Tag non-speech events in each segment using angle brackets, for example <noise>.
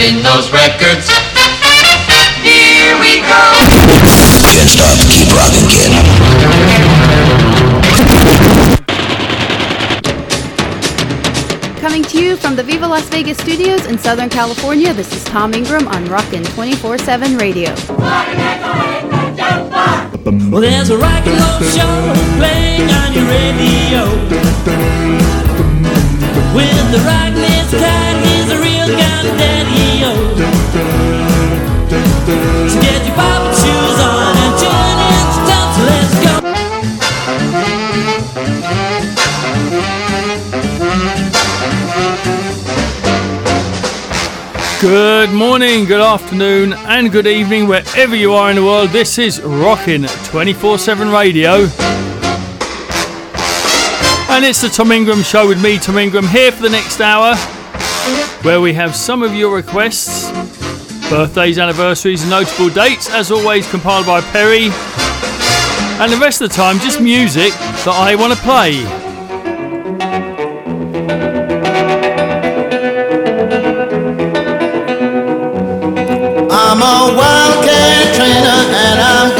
spin those records. Here we go. Can't stop, keep rocking, kid. Coming to you from the Viva Las Vegas studios in Southern California, this is Tom Ingram on Rockin' 24 7 Radio. Well, there's a rock and roll show playing on your radio. With the rockinest kind, Good morning, good afternoon, and good evening, wherever you are in the world. This is Rockin' 24 7 Radio. And it's the Tom Ingram Show with me, Tom Ingram, here for the next hour, where we have some of your requests, birthdays, anniversaries, and notable dates, as always, compiled by Perry. And the rest of the time, just music that I want to play. I'm a wildcat trainer and I'm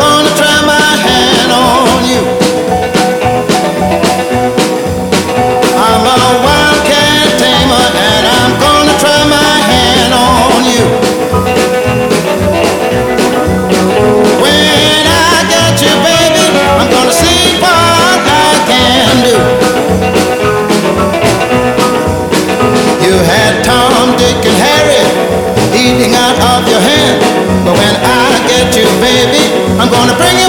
gonna bring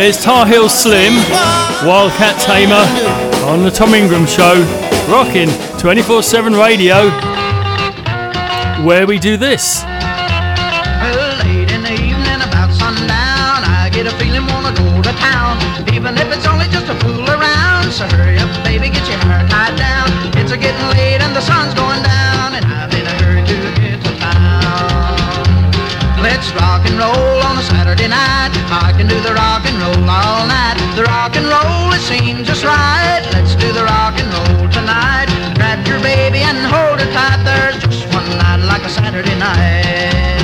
There's Tar Heel Slim, Wildcat Tamer, on the Tom Ingram Show, rocking 24 7 radio, where we do this. Well, late in the evening, about sundown, I get a feeling wanna go to town. Even if it's only just to fool around. So hurry up, baby, get your hair tied down. It's a getting late and the sun's going down, and I'm in a hurry to get to town. Let's rock and roll Saturday night. I can do the rock and roll all night. The rock and roll, it seems just right. Let's do the rock and roll tonight. Grab your baby and hold her tight. There's just one night like a Saturday night.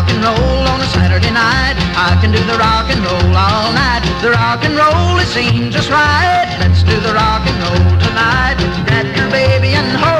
rock and roll on a Saturday night. I can do the rock and roll all night. The rock and roll, it seems just right. Let's do the rock and roll tonight. Grab your baby and hold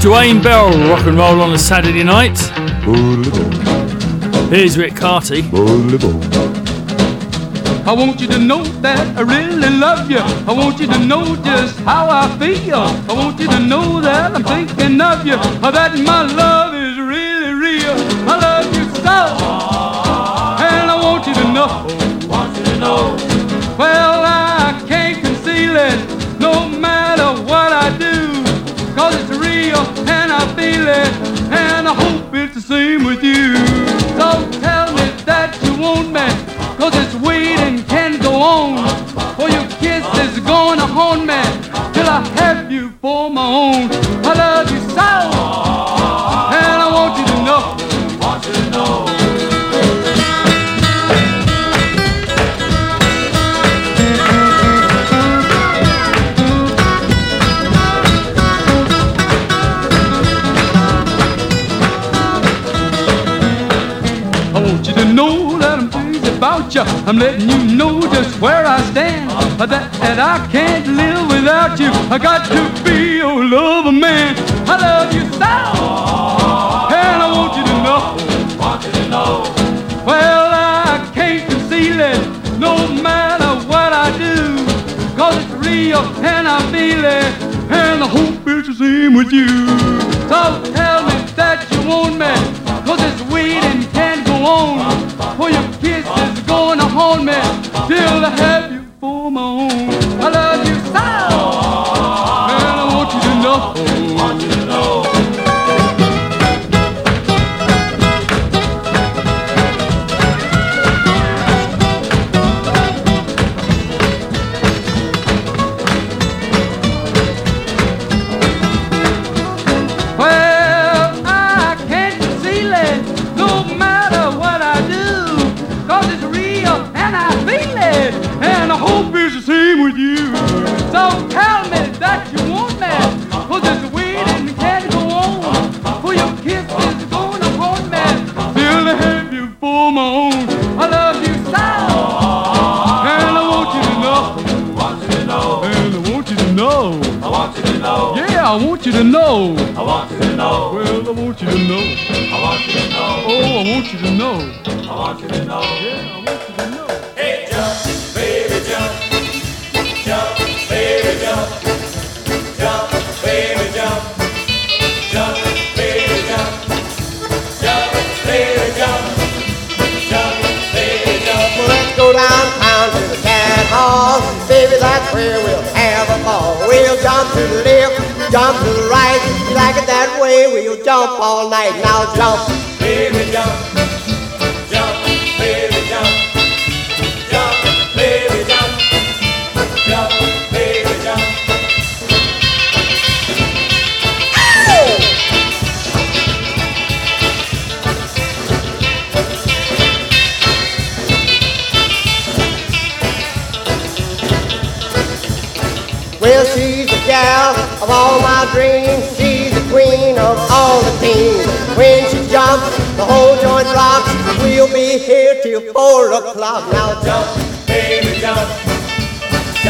Dwayne Bell, rock and roll on a Saturday night. Here's Ric Cartey. I want you to know that I really love you. I want you to know just how I feel. I want you to know that I'm thinking of you. That my love is really real. I love you so. And I want you to know. Want you to know. Well, real and I feel it. And I hope it's the same with you. So tell me that you want me. Cause it's waiting can go on. For your kiss is gonna haunt me letting you know just where I stand. That, that I can't live without you. I got to be your lover man. I love you so. And I want you to know. Want you to know. Well, I can't conceal it no matter what I do. Cause it's real and I feel it. And I hope it's the same with you. So tell me that you want me. Cause it's waiting can't go on. For your kiss haunt me till have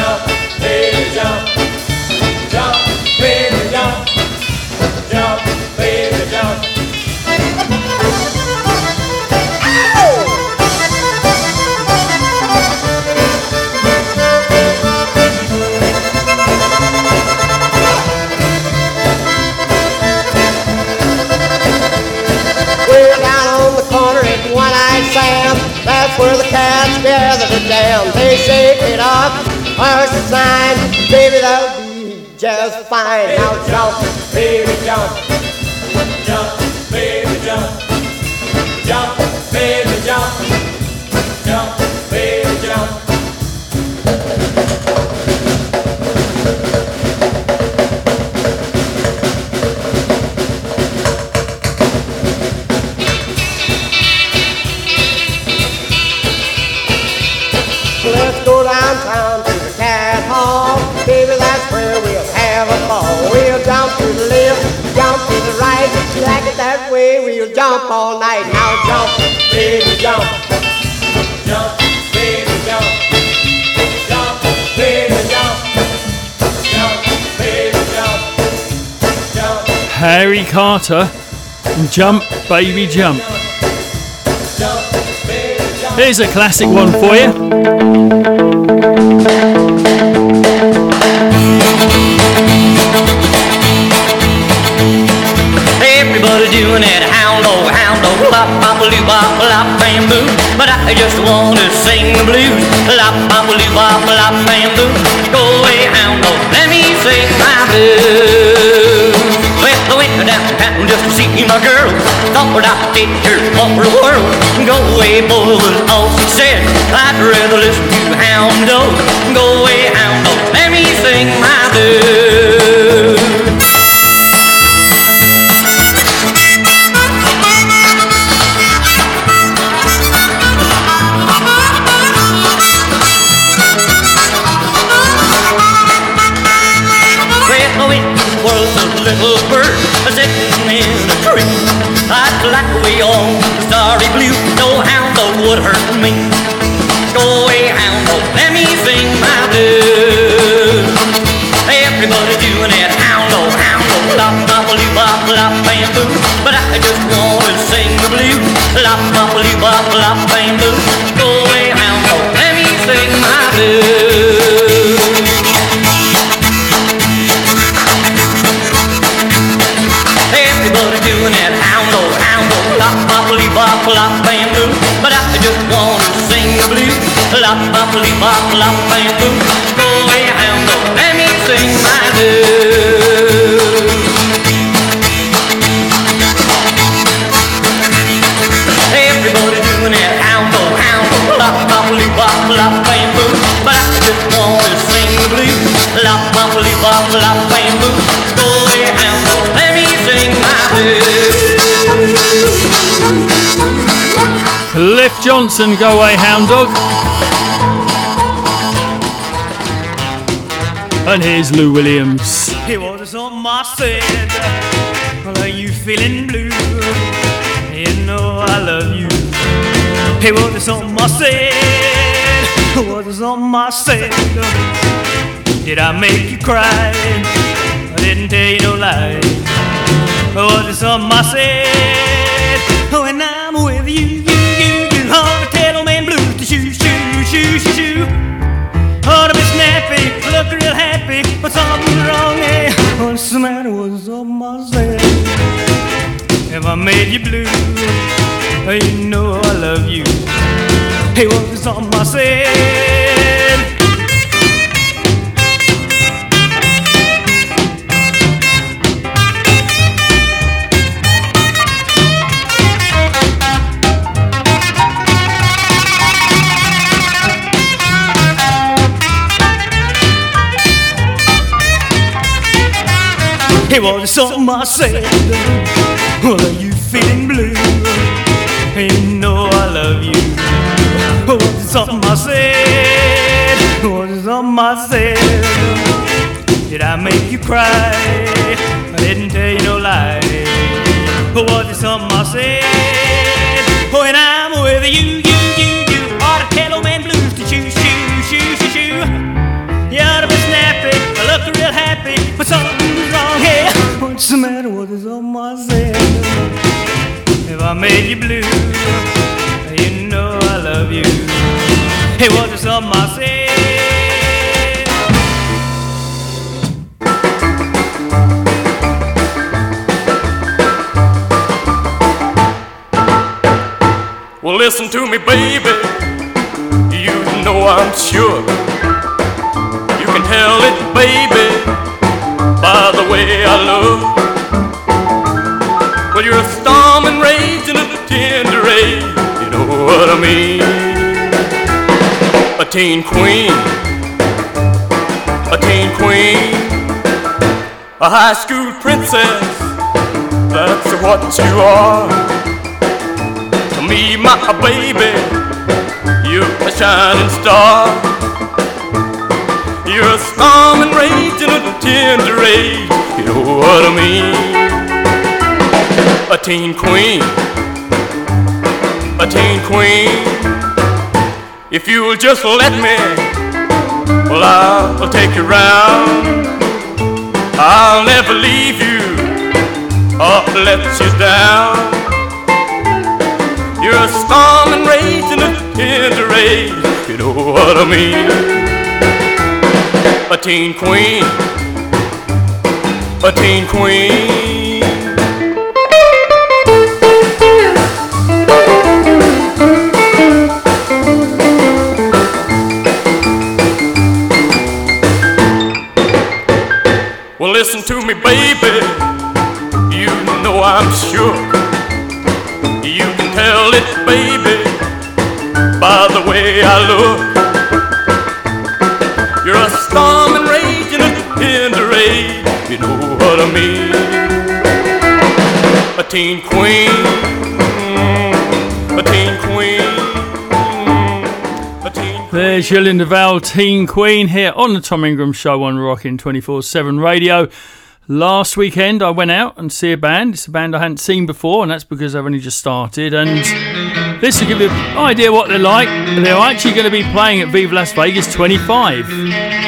Jump, be just fine. Now jump. Baby, jump all night. Now jump, baby, jump. Jump, baby, jump. Jump, baby, jump. Jump, baby, jump. Jump, Harry Carter, Jump Baby Jump. jump, baby, jump. Here's a classic one for you. Everybody doing that lop, bop, loo, bop, lop, bam, boom. But I just want to sing the blues. Lop, bop, loo, bop, lop, bam, boom. Go away, hound dog, let me sing my blues. Well, I went downtown just to see my girl. Thought I'd take her for the world. Go away, boy, was all she said. I'd rather listen to hound dog. Go away, lop, bam, boom. But I just want to sing the blues. Lop, bop, lee, bop, lop, bam, boom. Cliff Johnson, Go Away Hound Dog. And here's Lou Williams. It was something I said. Well, are you feeling blue? You know I love you. It was I said. It was something I said. Did I make you cry? I didn't tell you no lie. It was something I said. When I'm with you, shoo, shoo, shoo. Ought to be snappy, look real happy, but something's wrong, eh? What's the matter? What's up, my said? If I made you blue, you know I love you. Hey, what's up, I It was something I said. Well, are you feeling blue? You know I love you. Was it something I said? Was it something I said? Did I make you cry? I didn't tell you no lie. Was it something I said? When I'm with you, you, you, you, ought to tell old man blues to shoo, shoo, shoo, shoo, shoo. You ought to be snappy, I look real happy, but something's wrong here. What's the matter? What is on my said? If I made you blue, you know I love you. Hey, what is on my said? Well, listen to me, baby. You know I'm sure. Teen queen, a teen queen, a high school princess. That's what you are. To me, my baby, you're a shining star. You're a storm and rage and a tender age. You know what I mean? A teen queen, teen queen. If you'll just let me, well, I'll take you round. I'll never leave you or let you down. You're a storm and rage and a tender rage. You know what I mean? A teen queen, a teen queen. Me, baby. You know I'm sure you can tell it, baby, by the way I look. You're a storm rage and a tender rage. You know what I mean? A teen queen, a teen queen. There's your Linda Val, Teen Queen, here on the Tom Ingram Show on Rockin' 24 7 Radio. Last weekend, I went out and see a band. It's a band I hadn't seen before, and that's because I've only just started. And this will give you an idea what they're like. They're actually going to be playing at Viva Las Vegas 25.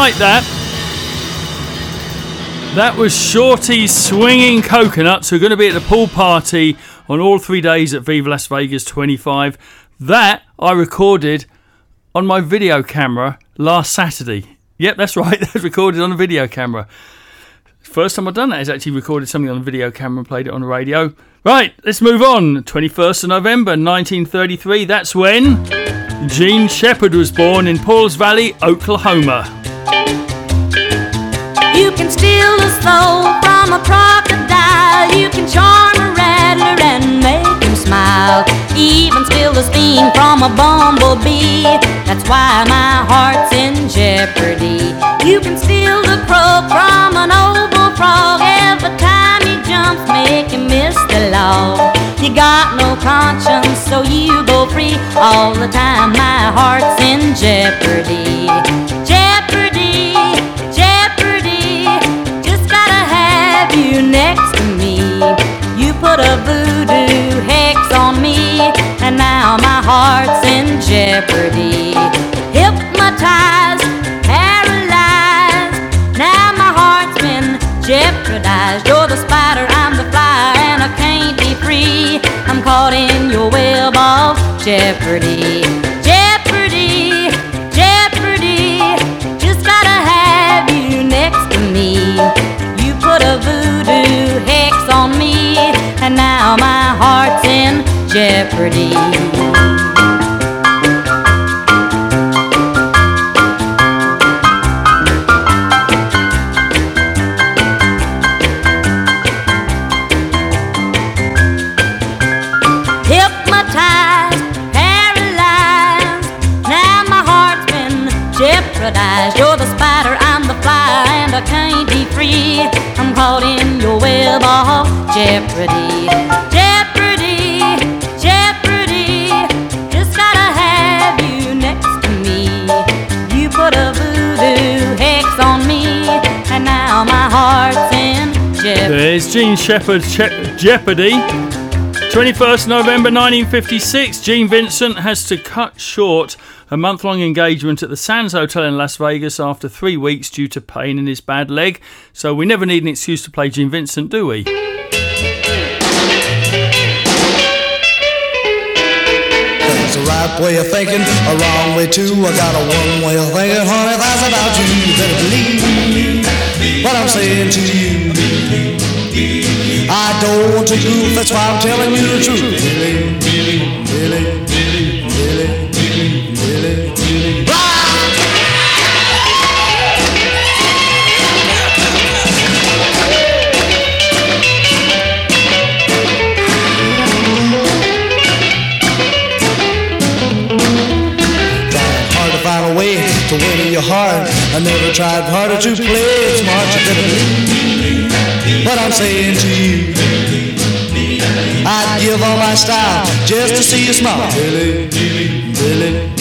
Like that, that was Shorty's Swinging Coconuts, who are going to be at the pool party on all three days at Viva Las Vegas 25. That I recorded on my video camera last Saturday. Yep, that's <laughs> right, that's recorded on a video camera. First time I've done that is actually recorded something on a video camera and played it on the radio. Right, let's move on. 21st of November 1933, that's when Gene Shepard was born in Pauls Valley, Oklahoma. You can steal a soul from a crocodile. You can charm a rattler and make him smile. Even steal the steam from a bumblebee. That's why my heart's in jeopardy. You can steal the smoke from an old bullfrog. Every time he jumps, make him miss the law. You got no conscience, so you go free all the time. My heart's in. Jeopardy, you next to me. You put a voodoo hex on me, and now my heart's in jeopardy. Hypnotized, paralyzed. Now my heart's been jeopardized. You're the spider, I'm the fly, and I can't be free. I'm caught in your web of jeopardy. Jeopardy, jeopardy. paralyzed. Now my heart's been jeopardized. You're the spider, I'm the fly, and I can't be free. I'm caught in your web of. Jeopardy, There's Gene Shepherd che- Jeopardy. 21st November 1956, Gene Vincent has to cut short a month long engagement at the Sands Hotel in Las Vegas after three weeks due to pain in his bad leg. So we never need an excuse to play Gene Vincent, do we? There's a right way of thinking, a wrong way too. I got a one way of thinking, honey, that's about you. You better believe what I'm saying to you. I don't want to goof, that's why I'm telling you the truth. Really, really, really. Trying hard to find a way to win your heart. I never tried harder to play smart. You what I'm saying to you. I'd give all my style just to see you smile. Billy, Billy, Billy,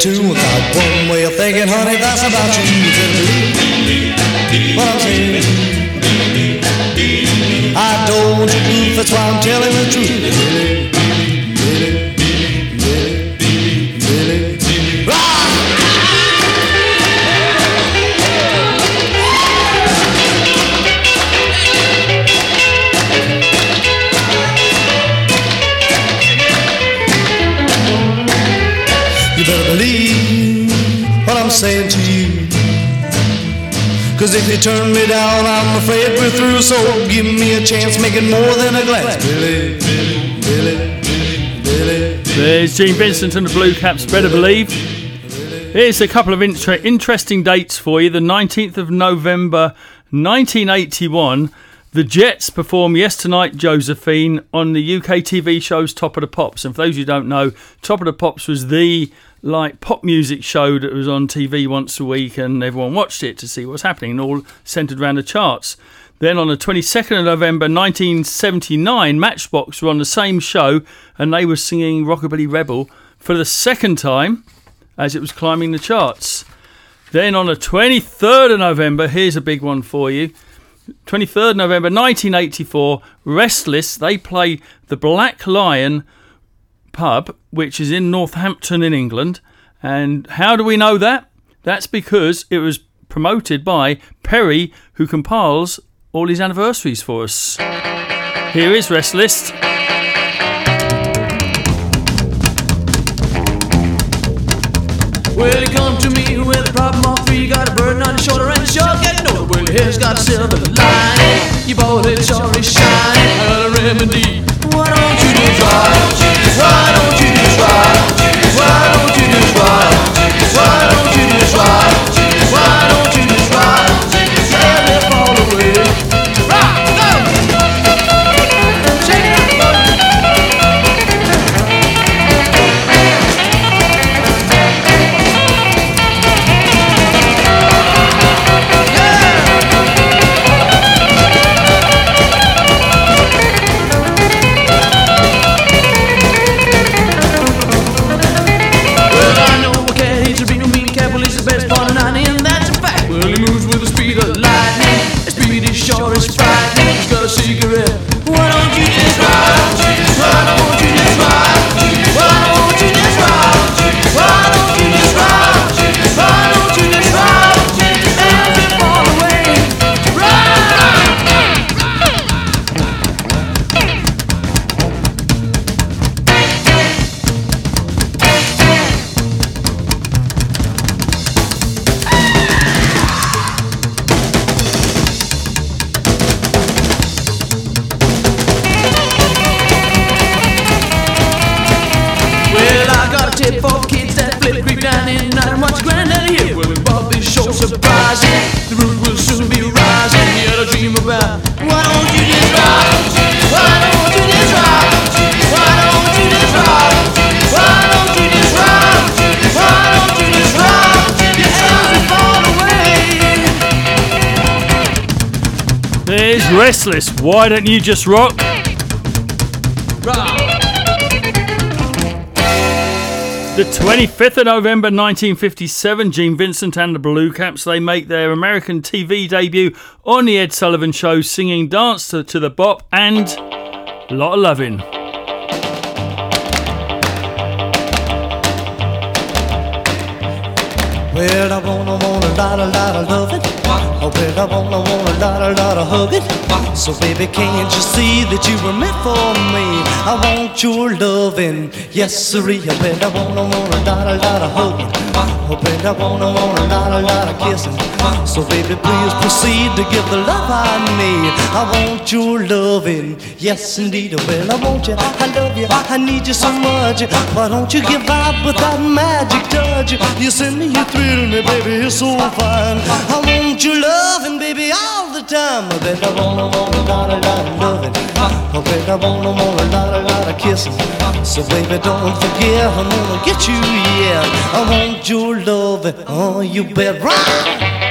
too. Got one way of thinking, honey, that's about you. What I'm saying. I don't goof, that's why I'm telling the truth. Cause if you turn me down, I'm afraid we're through. So give me a chance, make it more than a glance. Billy, Billy, Billy. There's Gene Vincent and the Blue Caps, better believe. Here's a couple of inter- interesting dates for you. The 19th of November 1981, the Jets perform Yes Tonight Josephine on the UK TV show's Top of the Pops. And for those who don't know, Top of the Pops was the like pop music show that was on TV once a week and everyone watched it to see what's happening and all centered around the charts. Then on the 22nd of November 1979, Matchbox were on the same show and they were singing Rockabilly Rebel for the second time as it was climbing the charts. Then on the 23rd of November, here's a big one for you. 23rd November 1984, Restless, they play the Black Lion pub, which is in Northampton in England. And how do we know that? That's because it was promoted by Perry, who compiles all his anniversaries for us. Here is Restless. Well, he come to me with a problem three. Got a burden on his shoulder your hair's got a silver lining. You bought it, sure is shining. I got a remedy. Why don't you just why don't you just why don't you why don't you just why don't you There's Restless. Why don't you just rock? The 25th of November 1957, Gene Vincent and the Blue Caps they make their American TV debut on the Ed Sullivan Show, singing "Dance to, to the Bop" and "Lot of Lovin'." Well, I wanna, want a lot, a lot of loving. Oh, well, I wanna, want a lot, a lot of hugging. So, baby, can't you see that you were meant for me? I want your loving, yes, sirree. Oh, well, I wanna, want a lot, a lot of hugging. Oh, well, I wanna, want a lot, a lot of kissing. So, baby, please proceed to give the love I need. I want your loving, yes, indeed. Oh, well, I want you, I love you, I need you so much. Why don't you give out with that magic touch? You send me, you thrill me, baby, you're so fine. I want your loving, baby, all the time. I bet I wanna, want a lot, a lot of loving. I bet I wanna, want a lot, a lot of kissing. So, baby, don't forget, I'm gonna get you, yeah. I want your loving, oh, you bet right.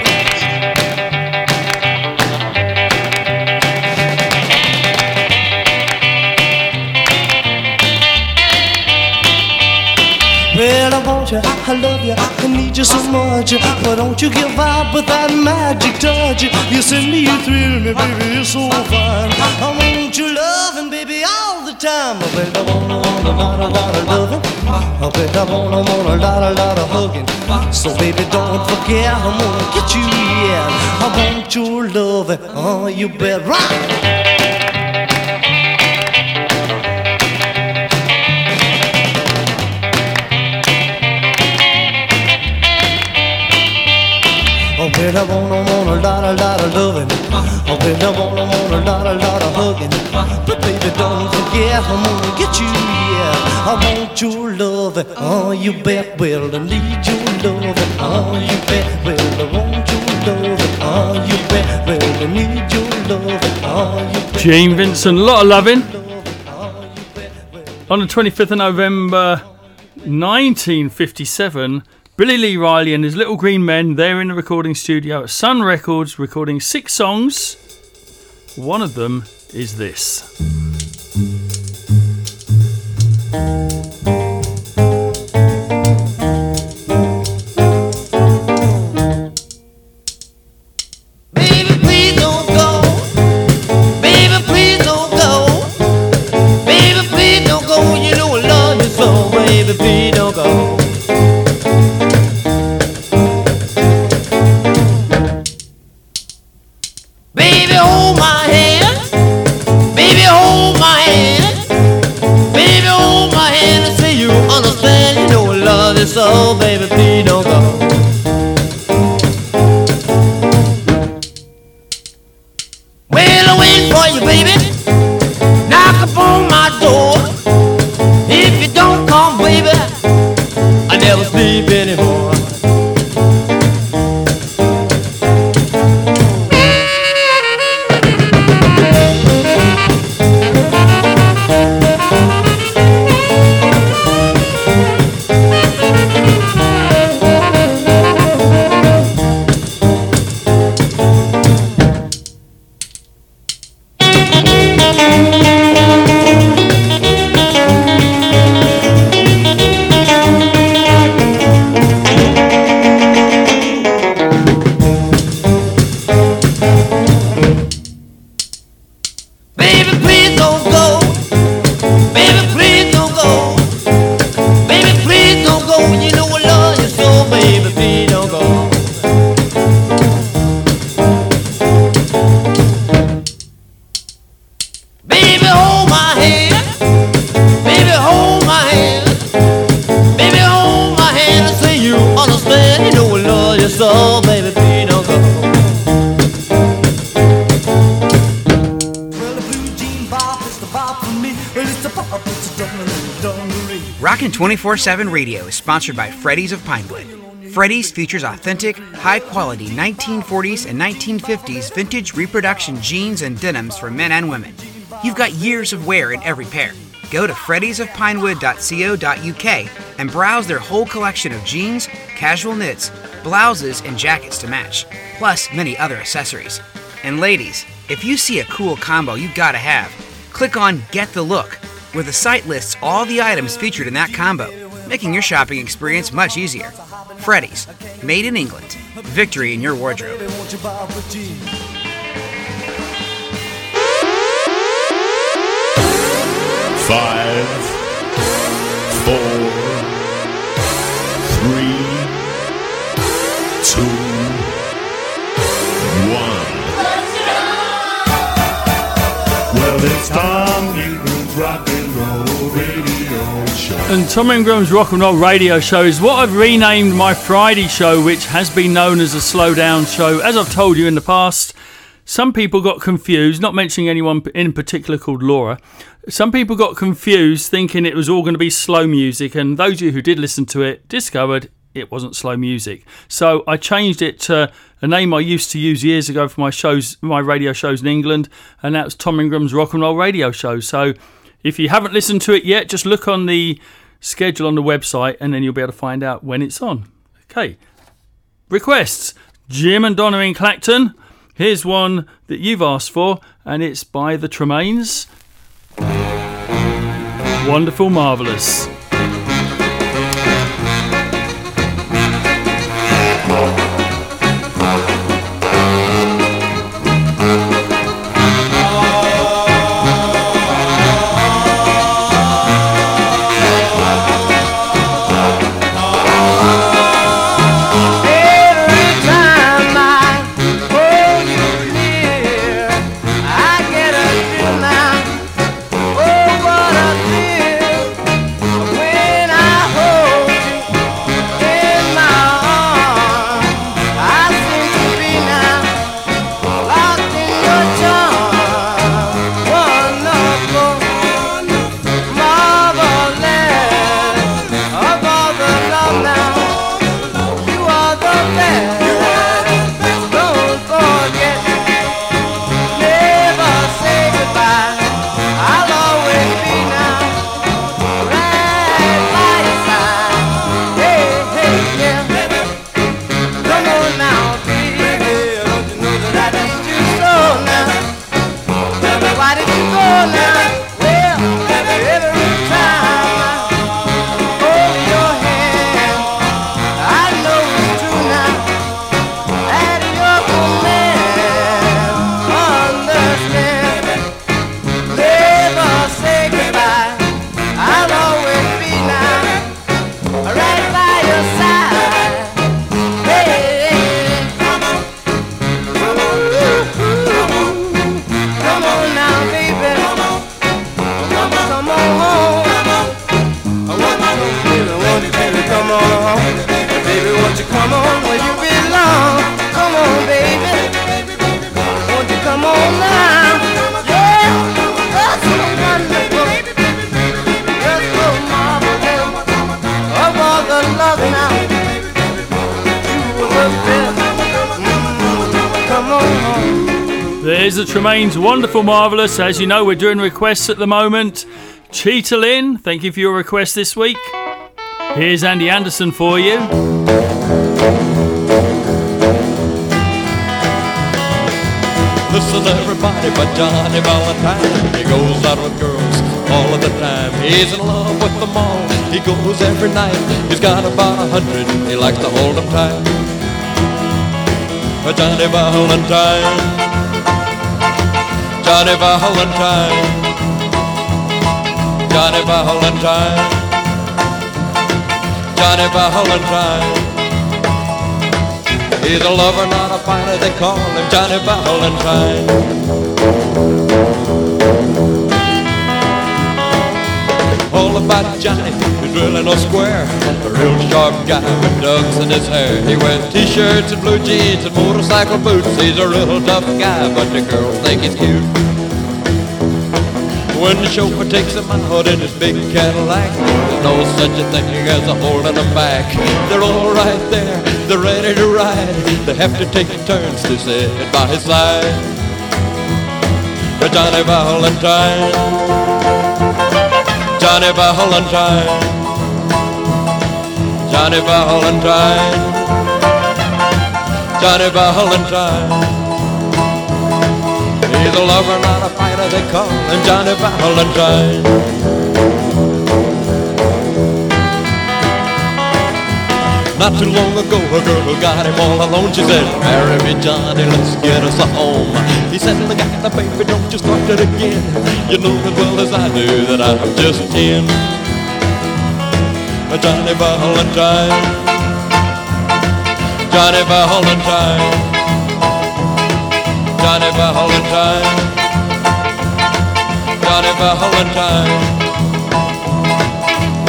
You, I love you, I need you so much. But don't you give up with that magic touch. You send me, you thrill me, baby, you're so fine. I want your loving, baby, all the time. I bet I wanna, want a lot, a lot of loving. I bet I wanna, want a lot, a lot of hugging. So, baby, don't forget, I'm gonna get you, yeah. I want your loving, oh, you bet right. Oh, baby, I wanna, want a lot, a lot of loving. Oh, baby, I wanna, want a lot, a lot of hugging. But baby, don't forget, I'm gonna get you, yeah. I want your loving. Oh, you bet, well, I need your loving. Oh, you bet, well, I want your loving. Oh, you bet, well, I need your loving. Oh, you bet. Gene Vincent, lot of loving. Oh, On the 25th of November 1957, Billy Lee Riley and his Little Green Men, they're in the recording studio at Sun Records recording six songs. One of them is this. 24 7 Radio is sponsored by Freddies of Pinewood. Freddies features authentic, high quality 1940s and 1950s vintage reproduction jeans and denims for men and women. You've got years of wear in every pair. Go to freddiesofpinewood.co.uk and browse their whole collection of jeans, casual knits, blouses, and jackets to match, plus many other accessories. And ladies, if you see a cool combo you gotta have, click on Get the Look, where the site lists all the items featured in that combo, making your shopping experience much easier. Freddies, made in England. Victory in your wardrobe. Five, four, And Tom Ingram's Rock and Roll Radio Show is what I've renamed my Friday show, which has been known as a slow down show. As I've told you in the past, some people got confused, not mentioning anyone in particular called Laura. Some people got confused thinking it was all going to be slow music, and those of you who did listen to it discovered it wasn't slow music. So I changed it to a name I used to use years ago for my shows, my radio shows in England, and that was Tom Ingram's Rock and Roll Radio Show. So if you haven't listened to it yet, just look on the schedule on the website, and then you'll be able to find out when it's on. Okay. Requests Jim and Donna in Clacton. Here's one that you've asked for, and it's by the Tremaines. Wonderful, marvellous. The wonderful, marvellous. As you know, we're doing requests at the moment. Cheetah Lynn, thank you for your request this week. Here's Andy Anderson for you. Listen everybody but Johnny Valentine He goes out with girls all of the time He's in love with them all He goes every night He's got about a hundred He likes to hold them tight But Johnny Valentine Johnny Valentine Johnny Valentine Johnny Valentine He's a lover, not a fighter. They call him Johnny Valentine. No square. A real sharp guy with ducks in his hair. He wears t-shirts and blue jeans and motorcycle boots. He's a real tough guy, but the girls think he's cute. When the chauffeur takes him out in his big Cadillac, there's no such a thing as a holding them back. They're all right there, they're ready to ride. They have to take turns to sit by his side. Johnny Valentine, Johnny Valentine, Johnny Valentine, Johnny Valentine. He's a lover, not a fighter, they call him Johnny Valentine. Not too long ago, a girl who got him all alone. She said, Marry me, Johnny, let's get us a home. He said, Look at the baby, don't you start it again. You know as well as I do that I'm just ten. Johnny Valentine. Johnny Valentine. Johnny Valentine. Johnny Valentine.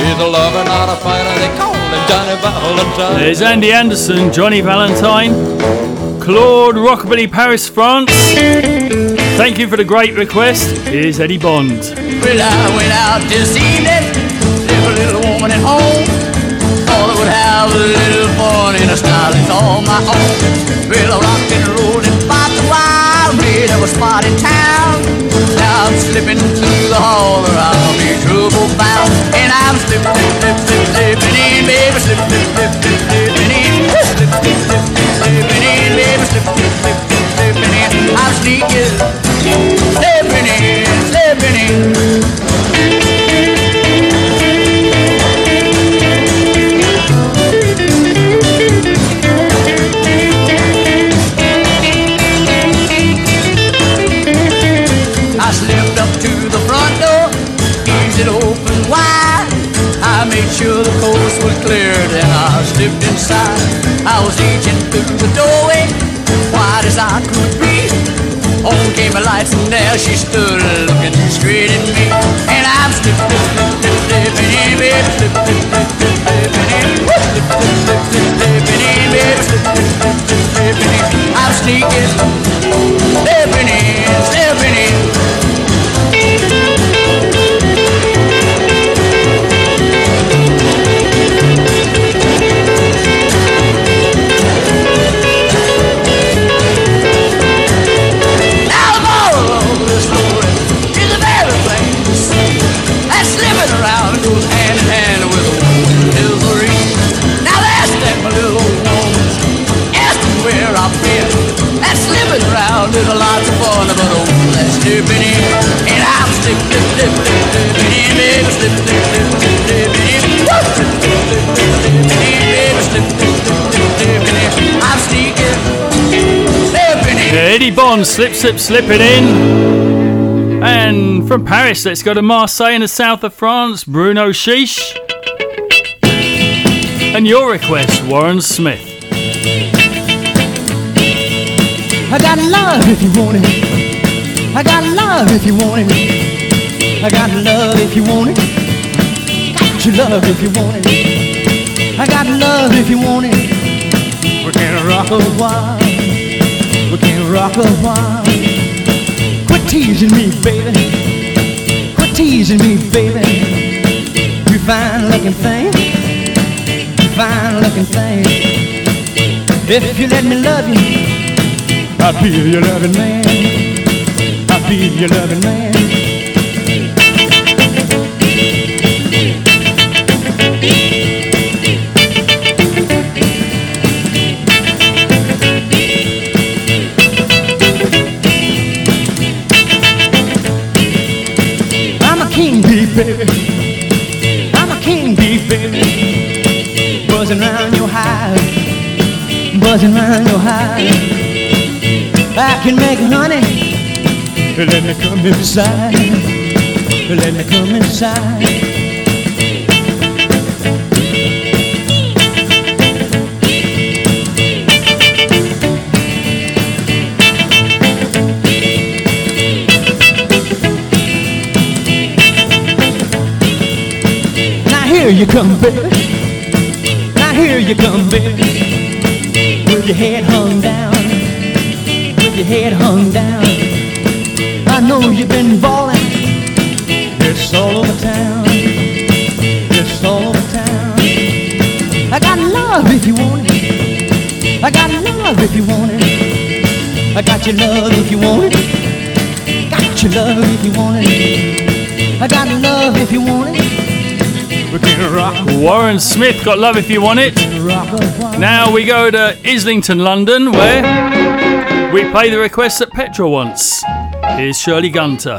He's a lover, not a fighter. They call him Johnny Valentine. There's Andy Anderson, Johnny Valentine, Claude Rockabilly Paris, France. Thank you for the great request. Here's Eddie Bond. Well, I went out this evening, left a at home. Thought I would have a little fun in a style that's all my own. Well, I rocked and rolled and popped a while, made of a spot in town. Now I'm slipping through the hall or I'll be trouble bound. And I'm slipping, slip, slip, slipping in, baby, slip, slip, slip, slip, slipping Bond, slip, slip, slipping in. And from Paris, let's go to Marseille in the south of France, Bruno Sheesh. And your request, Warren Smith. I got love if you want it. I got love if you want it. I got love if you want it. Got your love if you want it. I got love if you want it. We can rock a while. Rock a while. Quit teasing me, baby. Quit teasing me, baby. You fine looking thing. You fine looking thing. If you let me love you. I'll be your loving man. I'll be your loving man. Let me come inside. Let me come inside. Now here you come, baby. Now here you come, baby. With your head hung down with your head hung down. I know you've been ballin'. It's all over town. It's all over town. I got love if you want it. I got love if you want it. I got your love if you want it. Got your love if you want it. I got love if you want it. We can rock. Warren Smith got love if you want it. Now we go to Islington, London, where we play the request that Petra wants. Here's Shirley Gunter.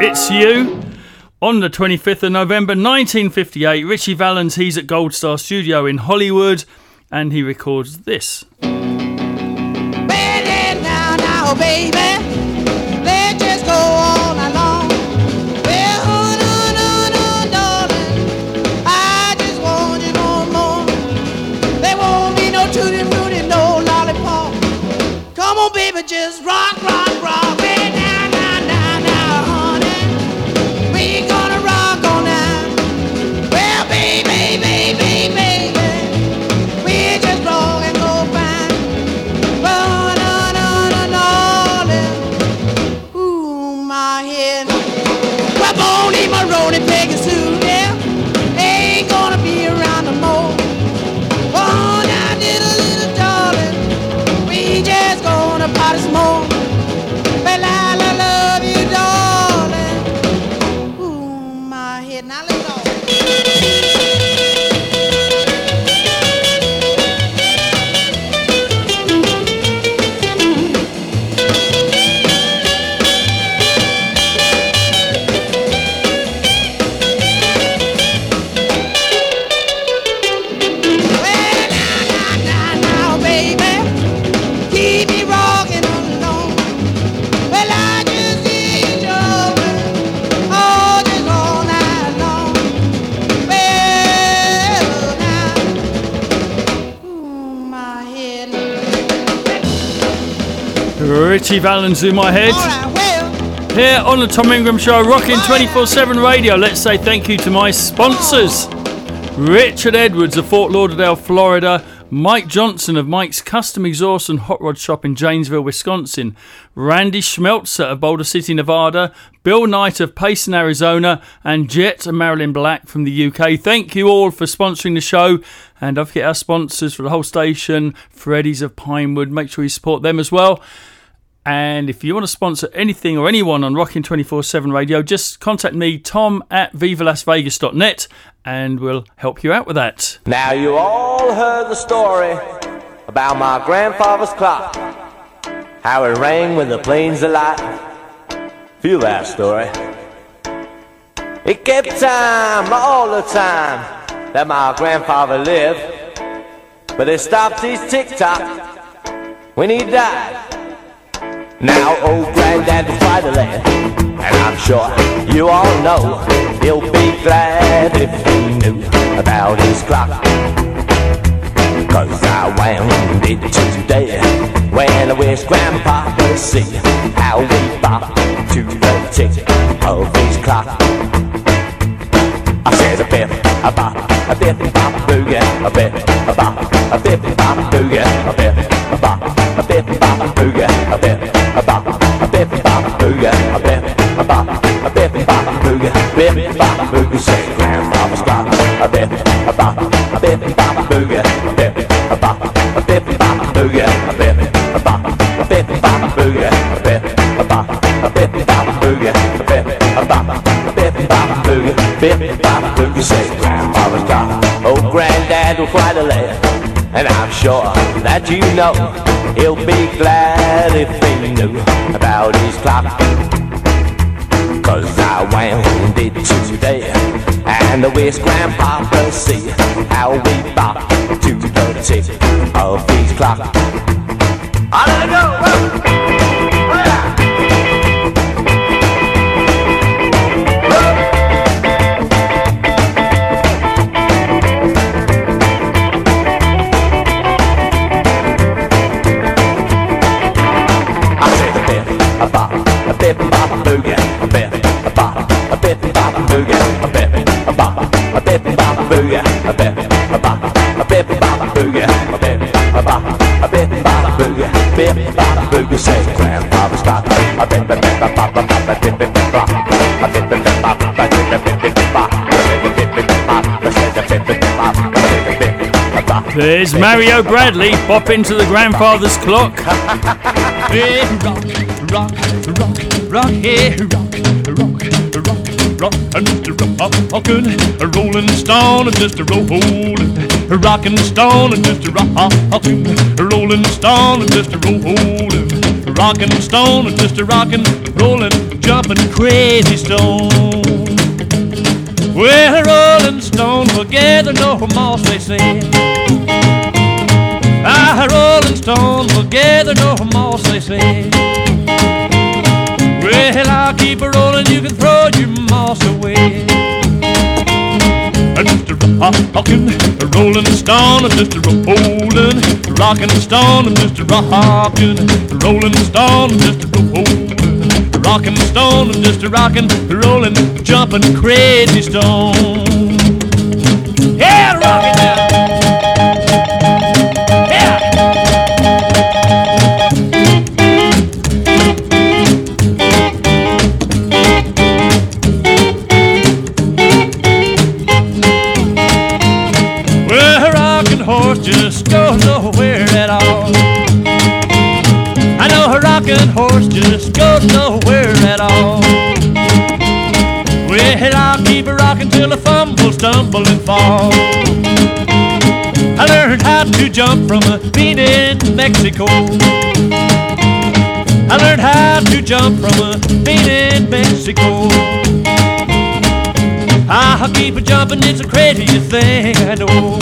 It's You. On the 25th of November 1958, Ritchie Valens, he's at Gold Star Studio in Hollywood and he records this. Now, now, baby, Ritchie Valens in my head. Here on the Tom Ingram Show, rocking 24 7 radio. Let's say thank you to my sponsors Richard Edwards of Fort Lauderdale, Florida. Mike Johnson of Mike's Custom Exhaust and Hot Rod Shop in Janesville, Wisconsin. Randy Schmeltzer of Boulder City, Nevada. Bill Knight of Payson, Arizona. And Jet and Marilyn Black from the UK. Thank you all for sponsoring the show. And don't forget our sponsors for the whole station, Freddies of Pinewood. Make sure you support them as well. And if you want to sponsor anything or anyone on Rockin' 24 7 radio, just contact me, Tom at vivalasvegas.net, and we'll help you out with that. Now you all heard the story about my grandfather's clock, how it rang when the planes alight. Feel that story. It kept time all the time that my grandfather lived, but it stopped his tick tock when he died. Now old granddad will try to land, and I'm sure you all know he'll be glad if he knew about his clock. Cause I wound it today when I wish grandpa could see how we bop to the tick of his clock. I said a bip, a bop, a bip, bop, boogie, a bip, a bop, a bip, bop, boogie, a bip, a bop, a bip, bop, boogie, a bip, a bop, a bip, bop, boogie, a a bop, a bip, bop, bip, bop, boogie, say grandmama's clock, a a bop, a bip, bop, boogie, a bop, a bip, bop, boogie, a a bop, a bip, bop, boogie, a a bop, a bip, bop, boogie, a a bop, a bip, bop, bip, bop, boogie, say grandmama's clock. Oh, granddad was quite a lad, and I'm sure that you know he'll be glad if he knew about his clock. Cause I wound it today, and the wish Grandpa grandpapa see how we bop to the tick of his clock. I let it go. Bip, bop, boogie, say grandfather's got a bip, a bip, a bop, a bop, a bip, a bip, bop, a a bip, bop, a bip, a bip, bip, bop, a bip, bip, bip, bop, a bip, bip, bip, bip, a a bop. There's Mario Bradley bop into the grandfather's clock. Rock, rock, rock, rock, hey, rock, rock, rock, rock. Rockin', a rolling stone, and Mr. Rollin', rockin' stone, and Mr. Rockin', a rolling stone, and Mr. Rollin', rockin' stone, and a Rockin', rollin', jumpin' crazy stone. Well, a rolling stone will gather no moss, they say. Ah, a rolling stone will gather no moss, they say. Well, I'll keep a rolling, you can throw your moss away. And Mr. Rockin', a rolling stone, and a Rollin', rockin' stone, and Mr. Rockin', rolling stone, Mr. Rollin', rockin' stone, and Mr. Rockin', rollin', jumpin' crazy stone. Yeah, rockin' jump from a bean in Mexico. I learned how to jump from a bean in Mexico. Ah, I'll keep it jumping, it's the craziest thing I know.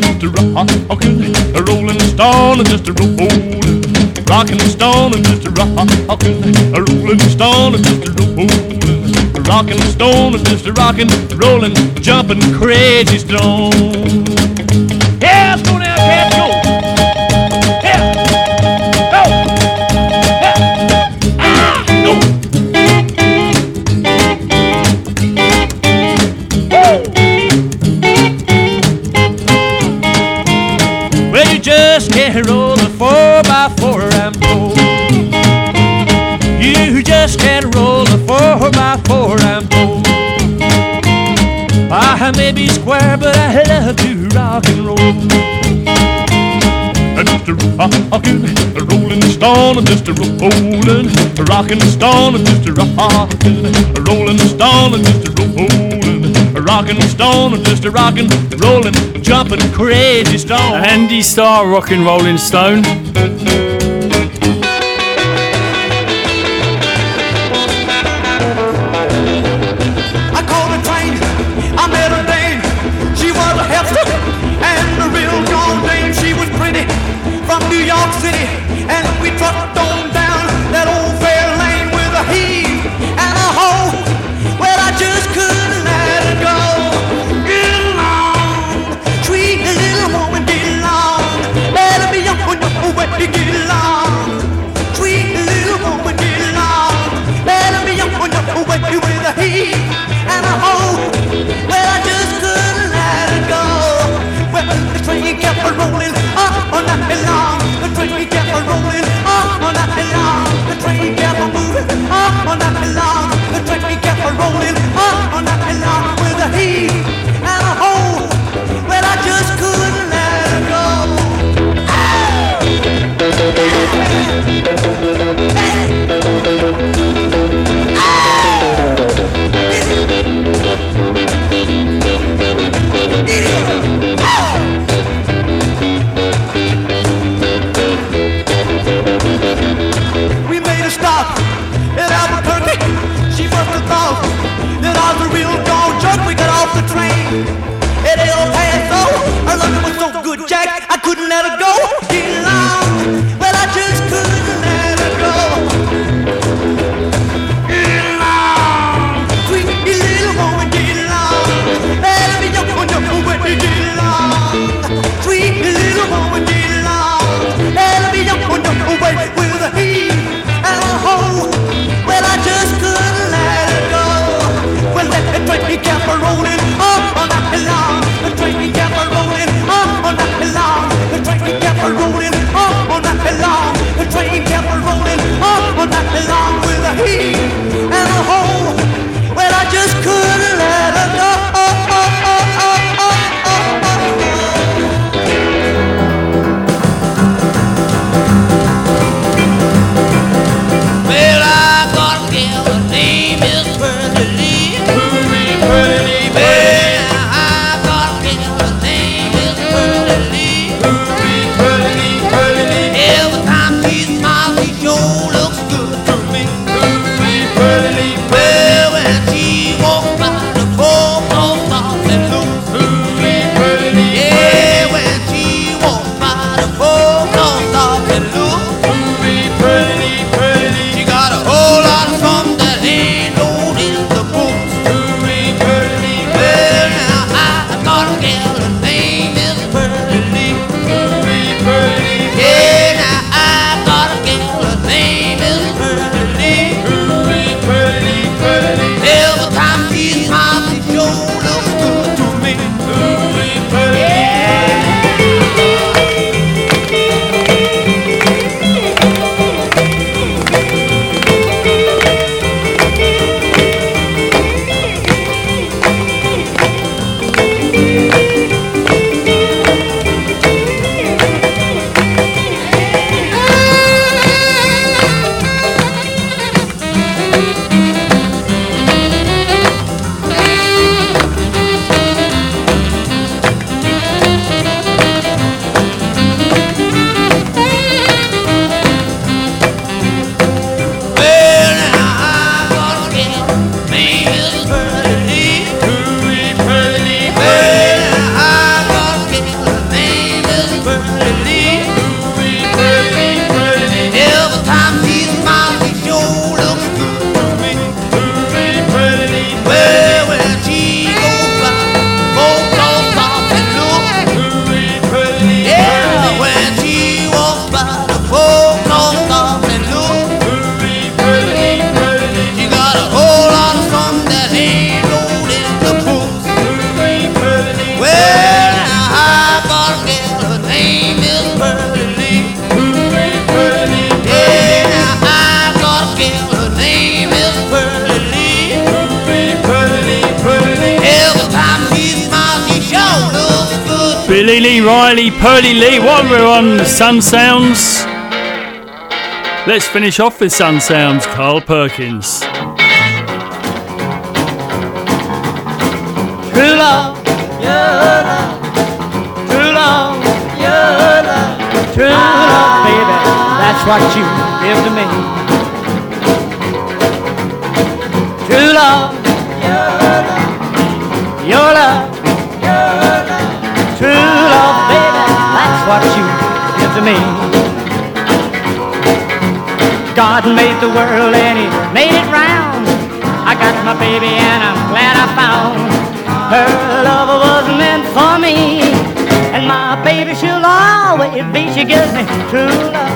Just a rockin', a rolling stone, just a rollin', rockin' stone, and just a rockin', a rolling stone, just a rollin', rockin' stone, and just a rockin', rollin', jumpin' crazy stone. Just roll the four by four Rambo. You just can't roll the four by four Rambo. I ah, may be square, but I love to rock and roll. And Mr. Rockin', a rolling stone, and Mr. Rollin', a rockin' stone, and Mr. Rockin', a rolling stone, and Mr. Rollin', a rockin' stone, just a Rockin', rollin', jumpin' crazy stone. Andy Starr, rockin' Rolling Stone. Pearly Lee, while we're on Sun Sounds, let's finish off with Sun Sounds, Carl Perkins. True love, your love, true love, your love, true love, baby, that's what you give to me. True love, your love, your love, God made the world and He made it round. I got my baby and I'm glad I found her love was meant for me. And my baby, she'll always be. She gives me true love.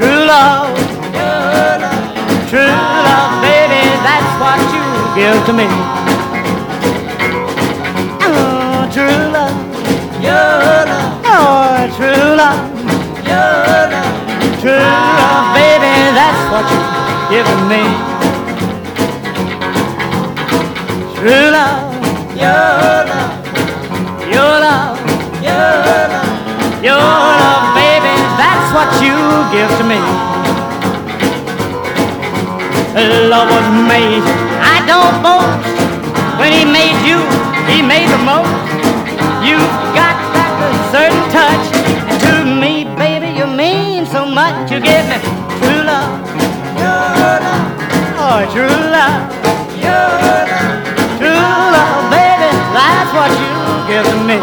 True love. True love, baby, that's what you give to me. Oh, true love. Your love. Oh, true love. True love, ah, baby, that's what you give to me. True love, your love, your love, your love, your love, baby, that's what you give to me. Love was made, I don't boast. When he made you, he made the most. True love. True love, baby, that's what you give to me.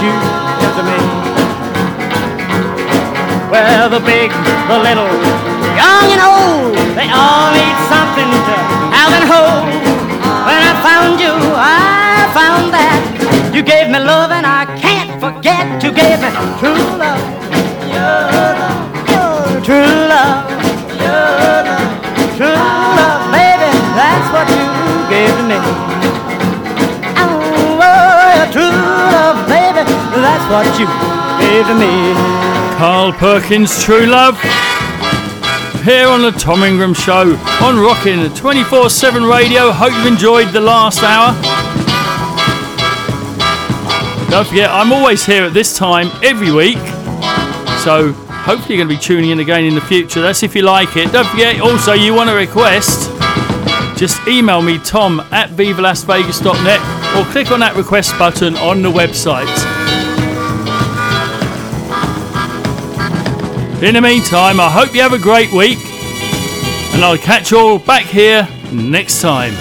True The big, the little, young and old, they all need something to have and hold. When I found you, I found that you gave me love and I can't forget you gave me true love, your love, your true love, your love, true love, baby, that's what you gave to me. Oh, oh, true love, baby, that's what you to me. Carl Perkins, True Love. Here on the Tom Ingram Show on Rockin' 24 7 radio. Hope you've enjoyed the last hour. Don't forget, I'm always here at this time every week. So hopefully, you're going to be tuning in again in the future. That's if you like it. Don't forget, also, you want a request, just email me, tom at vivalasvegas.net, or click on that request button on the website. In the meantime, I hope you have a great week, and I'll catch you all back here next time.